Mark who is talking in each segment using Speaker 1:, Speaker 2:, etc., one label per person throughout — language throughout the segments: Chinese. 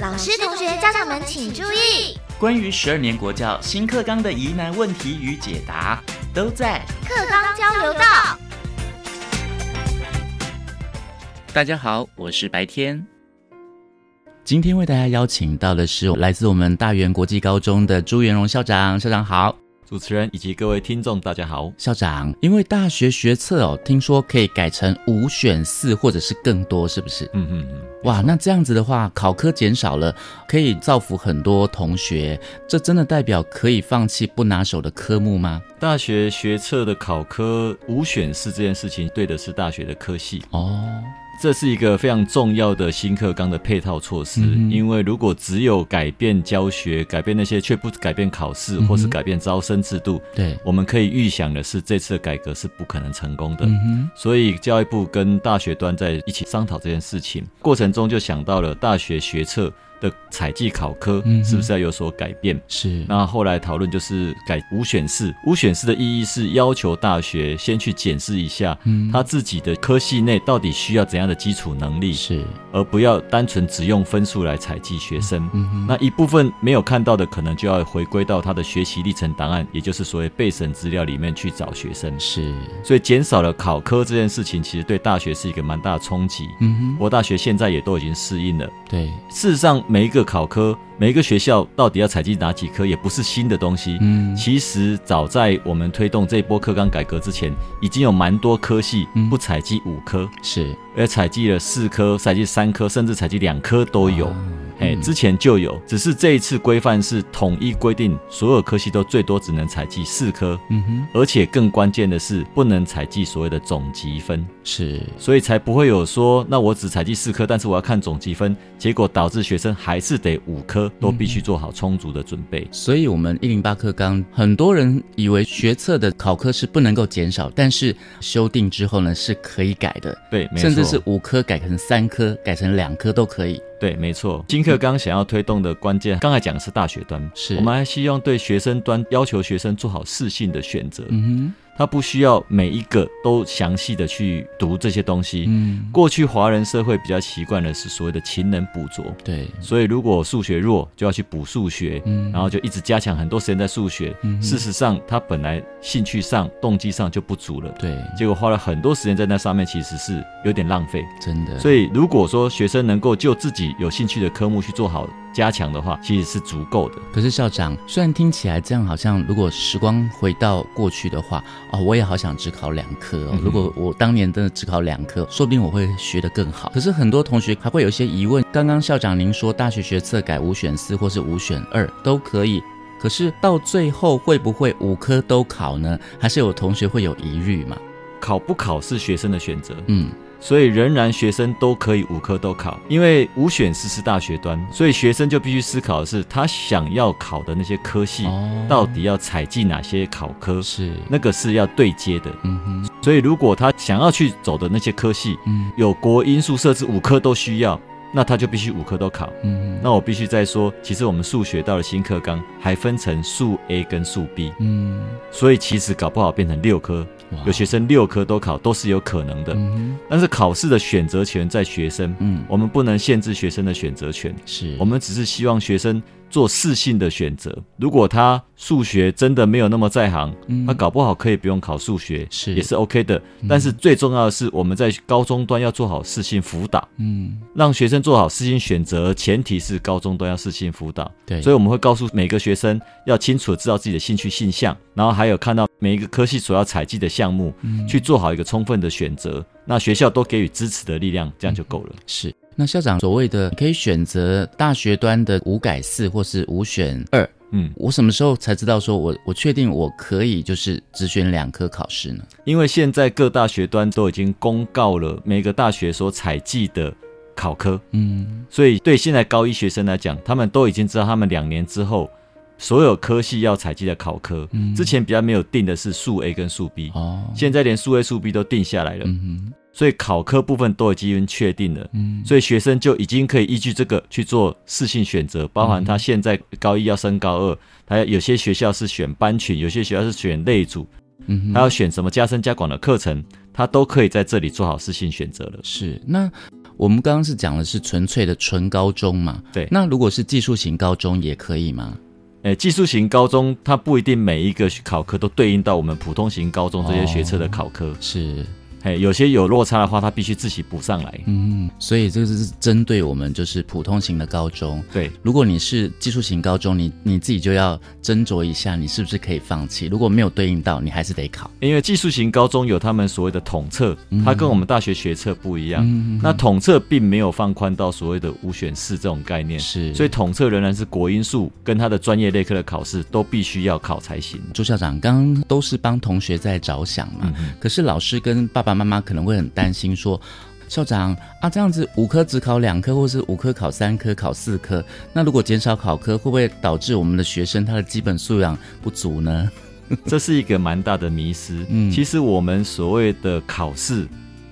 Speaker 1: 老师、同学、家长们请注意，
Speaker 2: 关于十二年国教新课纲的疑难问题与解答，都在
Speaker 1: 课纲交流道。
Speaker 2: 大家好，我是白天。今天为大家邀请到的是来自我们大园国际高中的朱元荣校长，校长好。
Speaker 3: 主持人以及各位听众，大家好。
Speaker 2: 校长，因为大学学测哦，听说可以改成五选四或者是更多，是不是？
Speaker 3: 嗯嗯嗯。
Speaker 2: 哇，那这样子的话，考科减少了，可以造福很多同学。这真的代表可以放弃不拿手的科目吗？
Speaker 3: 大学学测的考科五选四这件事情，对的是大学的科系
Speaker 2: 哦。
Speaker 3: 这是一个非常重要的新课纲的配套措施，因为如果只有改变教学、改变那些，却不改变考试或是改变招生制度，
Speaker 2: 对，
Speaker 3: 我们可以预想的是，这次的改革是不可能成功的。所以教育部跟大学端在一起商讨这件事情过程中，就想到了大学学测。的采集考科是不是要有所改变？
Speaker 2: 是。
Speaker 3: 那后来讨论就是改五选四。五选四的意义是要求大学先去检视一下，他自己的科系内到底需要怎样的基础能力，
Speaker 2: 是，
Speaker 3: 而不要单纯只用分数来采集学生。那一部分没有看到的，可能就要回归到他的学习历程档案，也就是所谓备审资料里面去找学生。
Speaker 2: 是。
Speaker 3: 所以减少了考科这件事情，其实对大学是一个蛮大的冲击。嗯哼。我大学现在也都已经适应了。
Speaker 2: 对。
Speaker 3: 事实上。每一个考科。每个学校到底要采集哪几科，也不是新的东西。嗯，其实早在我们推动这一波课纲改革之前，已经有蛮多科系不采集五科，
Speaker 2: 是，
Speaker 3: 而采集了四科、采集三科，甚至采集两科都有。哎，之前就有，只是这一次规范是统一规定，所有科系都最多只能采集四科。嗯哼，而且更关键的是，不能采集所谓的总积分。
Speaker 2: 是，
Speaker 3: 所以才不会有说，那我只采集四科，但是我要看总积分，结果导致学生还是得五科。都必须做好充足的准备，
Speaker 2: 所以，我们一零八课纲，很多人以为学测的考科是不能够减少，但是修订之后呢，是可以改的，
Speaker 3: 对，
Speaker 2: 甚至是五科改成三科，改成两科都可以。
Speaker 3: 对，没错。新课纲想要推动的关键，刚才讲的是大学端，
Speaker 2: 是
Speaker 3: 我们还希望对学生端要求学生做好适性的选择。嗯哼。他不需要每一个都详细的去读这些东西。嗯，过去华人社会比较习惯的是所谓的勤能补拙。
Speaker 2: 对，
Speaker 3: 所以如果数学弱，就要去补数学，嗯，然后就一直加强很多时间在数学。嗯，事实上他本来兴趣上、动机上就不足了。
Speaker 2: 对，
Speaker 3: 结果花了很多时间在那上面，其实是有点浪费。
Speaker 2: 真的。
Speaker 3: 所以如果说学生能够就自己有兴趣的科目去做好。加强的话，其实是足够的。
Speaker 2: 可是校长，虽然听起来这样好像，如果时光回到过去的话，哦，我也好想只考两科。哦。如果我当年真的只考两科，说不定我会学得更好。可是很多同学还会有一些疑问。刚刚校长您说，大学学测改五选四或是五选二都可以，可是到最后会不会五科都考呢？还是有同学会有疑虑嘛？
Speaker 3: 考不考是学生的选择。嗯。所以仍然学生都可以五科都考，因为五选四是大学端，所以学生就必须思考的是他想要考的那些科系，到底要采集哪些考科，
Speaker 2: 是
Speaker 3: 那个是要对接的。嗯哼，所以如果他想要去走的那些科系，嗯，有国因素设置五科都需要。那他就必须五科都考。嗯，那我必须再说，其实我们数学到了新课纲，还分成数 A 跟数 B。嗯，所以其实搞不好变成六科，有学生六科都考都是有可能的。嗯，但是考试的选择权在学生。嗯，我们不能限制学生的选择权。
Speaker 2: 是，
Speaker 3: 我们只是希望学生。做适性的选择，如果他数学真的没有那么在行，他搞不好可以不用考数学，
Speaker 2: 是
Speaker 3: 也是 OK 的。但是最重要的是，我们在高中端要做好适性辅导，嗯，让学生做好适性选择，前提是高中端要适性辅导。
Speaker 2: 对，
Speaker 3: 所以我们会告诉每个学生要清楚的知道自己的兴趣性向，然后还有看到每一个科系所要采集的项目，去做好一个充分的选择。那学校都给予支持的力量，这样就够了。
Speaker 2: 是。那校长所谓的可以选择大学端的五改四或是五选二，嗯，我什么时候才知道说我我确定我可以就是只选两科考试呢？
Speaker 3: 因为现在各大学端都已经公告了每个大学所采集的考科，嗯，所以对现在高一学生来讲，他们都已经知道他们两年之后所有科系要采集的考科，之前比较没有定的是数 A 跟数 B，哦，现在连数 A 数 B 都定下来了，嗯所以考科部分都已经确定了，嗯，所以学生就已经可以依据这个去做适性选择，包含他现在高一要升高二，他有些学校是选班群，有些学校是选类组，嗯，他要选什么加深加广的课程，他都可以在这里做好适性选择了。
Speaker 2: 是，那我们刚刚是讲的是纯粹的纯高中嘛？
Speaker 3: 对。
Speaker 2: 那如果是技术型高中也可以吗？
Speaker 3: 诶，技术型高中它不一定每一个考科都对应到我们普通型高中这些学测的考科。
Speaker 2: 是。
Speaker 3: 哎，有些有落差的话，他必须自己补上来。
Speaker 2: 嗯，所以这个是针对我们就是普通型的高中。
Speaker 3: 对，
Speaker 2: 如果你是技术型高中，你你自己就要斟酌一下，你是不是可以放弃。如果没有对应到，你还是得考。
Speaker 3: 因为技术型高中有他们所谓的统测，它跟我们大学学测不一样。那统测并没有放宽到所谓的五选四这种概念，
Speaker 2: 是，
Speaker 3: 所以统测仍然是国因素跟他的专业类科的考试都必须要考才行。
Speaker 2: 朱校长刚刚都是帮同学在着想嘛，可是老师跟爸爸妈妈可能会很。担心说，校长啊，这样子五科只考两科，或是五科考三科、考四科，那如果减少考科，会不会导致我们的学生他的基本素养不足呢？
Speaker 3: 这是一个蛮大的迷失。嗯，其实我们所谓的考试。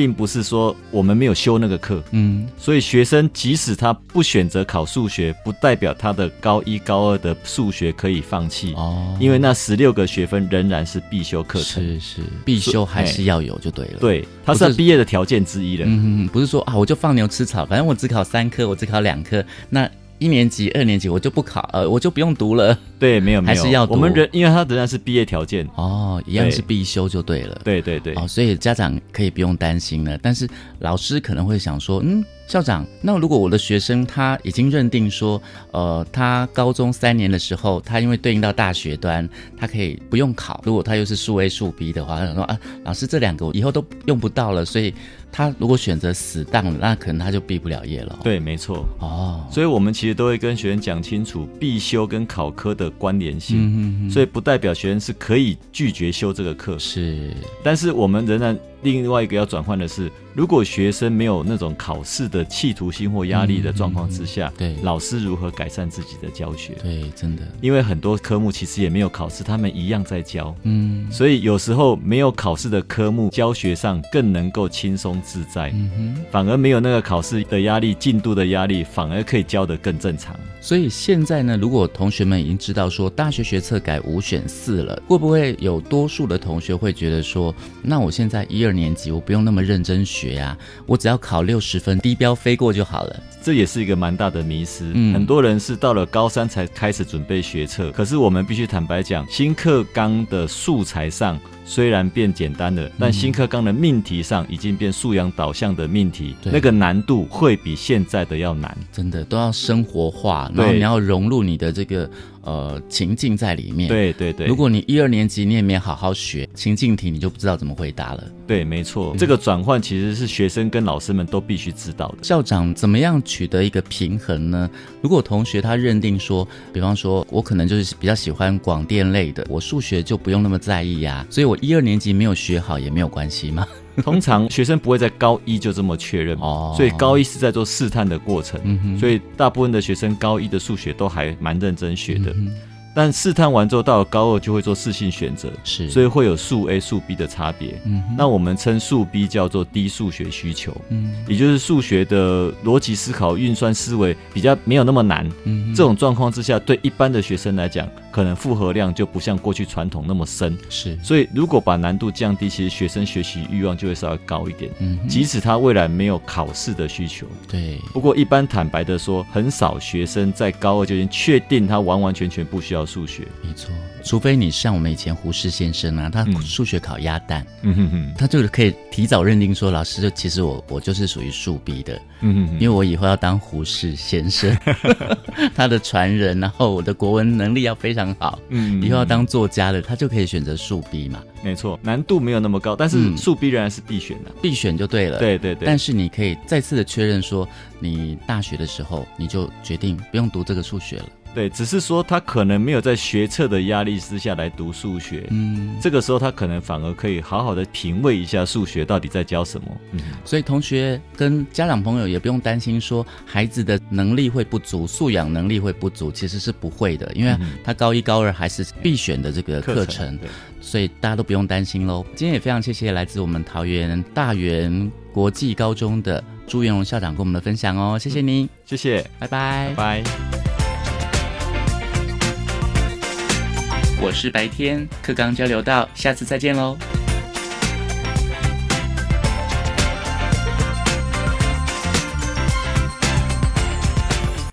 Speaker 3: 并不是说我们没有修那个课，嗯，所以学生即使他不选择考数学，不代表他的高一高二的数学可以放弃哦，因为那十六个学分仍然是必修课程，
Speaker 2: 是是必修还是要有就对了，
Speaker 3: 对，它是毕业的条件之一了，
Speaker 2: 嗯，不是说啊我就放牛吃草，反正我只考三科，我只考两科，那。一年级、二年级我就不考，呃，我就不用读了。
Speaker 3: 对，没有，没有，
Speaker 2: 还是要读。
Speaker 3: 我们人，因为他仍然是毕业条件
Speaker 2: 哦，一样是必修就对了。
Speaker 3: 对对对，
Speaker 2: 哦，所以家长可以不用担心了。但是老师可能会想说，嗯。校长，那如果我的学生他已经认定说，呃，他高中三年的时候，他因为对应到大学端，他可以不用考。如果他又是数 A 数 B 的话，他想说啊，老师这两个我以后都用不到了，所以他如果选择死当了，那可能他就毕不了业了。
Speaker 3: 对，没错。哦，所以我们其实都会跟学生讲清楚必修跟考科的关联性。嗯哼。所以不代表学生是可以拒绝修这个课。
Speaker 2: 是。
Speaker 3: 但是我们仍然。另外一个要转换的是，如果学生没有那种考试的企图心或压力的状况之下，
Speaker 2: 对
Speaker 3: 老师如何改善自己的教学？
Speaker 2: 对，真的，
Speaker 3: 因为很多科目其实也没有考试，他们一样在教。嗯，所以有时候没有考试的科目，教学上更能够轻松自在。嗯哼，反而没有那个考试的压力、进度的压力，反而可以教得更正常。
Speaker 2: 所以现在呢，如果同学们已经知道说大学学测改五选四了，会不会有多数的同学会觉得说，那我现在一二。二年级我不用那么认真学呀，我只要考六十分低标飞过就好了。
Speaker 3: 这也是一个蛮大的迷失。很多人是到了高三才开始准备学测，可是我们必须坦白讲，新课纲的素材上。虽然变简单了，但新课纲的命题上已经变素养导向的命题，那个难度会比现在的要难，
Speaker 2: 真的都要生活化，然后你要融入你的这个呃情境在里面。
Speaker 3: 对对对，
Speaker 2: 如果你一二年级你也没好好学情境题，你就不知道怎么回答了。
Speaker 3: 对，没错，这个转换其实是学生跟老师们都必须知道的。
Speaker 2: 校长怎么样取得一个平衡呢？如果同学他认定说，比方说我可能就是比较喜欢广电类的，我数学就不用那么在意呀，所以我。一二年级没有学好也没有关系吗？
Speaker 3: 通常学生不会在高一就这么确认哦，所以高一是在做试探的过程，所以大部分的学生高一的数学都还蛮认真学的。但试探完之后，到了高二就会做适性选择，
Speaker 2: 是，
Speaker 3: 所以会有数 A、数 B 的差别。嗯，那我们称数 B 叫做低数学需求，嗯，也就是数学的逻辑思考、运算思维比较没有那么难。嗯，这种状况之下，对一般的学生来讲，可能负荷量就不像过去传统那么深。
Speaker 2: 是，
Speaker 3: 所以如果把难度降低，其实学生学习欲望就会稍微高一点。嗯，即使他未来没有考试的需求。
Speaker 2: 对。
Speaker 3: 不过一般坦白的说，很少学生在高二就已经确定他完完全全不需要。数学。
Speaker 2: 没错，除非你像我们以前胡适先生啊，他数学考鸭蛋，嗯哼哼，他就可以提早认定说，老师就其实我我就是属于数 B 的，嗯哼，因为我以后要当胡适先生，他的传人，然后我的国文能力要非常好，嗯，以后要当作家的，他就可以选择数 B 嘛，
Speaker 3: 没错，难度没有那么高，但是数 B 仍然是必选的，
Speaker 2: 必选就对了，
Speaker 3: 对对对，
Speaker 2: 但是你可以再次的确认说，你大学的时候你就决定不用读这个数学了。
Speaker 3: 对，只是说他可能没有在学测的压力之下来读数学，嗯，这个时候他可能反而可以好好的品味一下数学到底在教什么。嗯，
Speaker 2: 所以同学跟家长朋友也不用担心说孩子的能力会不足，素养能力会不足，其实是不会的，因为他高一高二还是必选的这个课程，所以大家都不用担心喽。今天也非常谢谢来自我们桃园大园国际高中的朱元荣校长跟我们的分享哦，谢谢您，
Speaker 3: 谢谢，
Speaker 2: 拜拜，
Speaker 3: 拜拜。
Speaker 2: 我是白天课刚交流到，下次再见喽。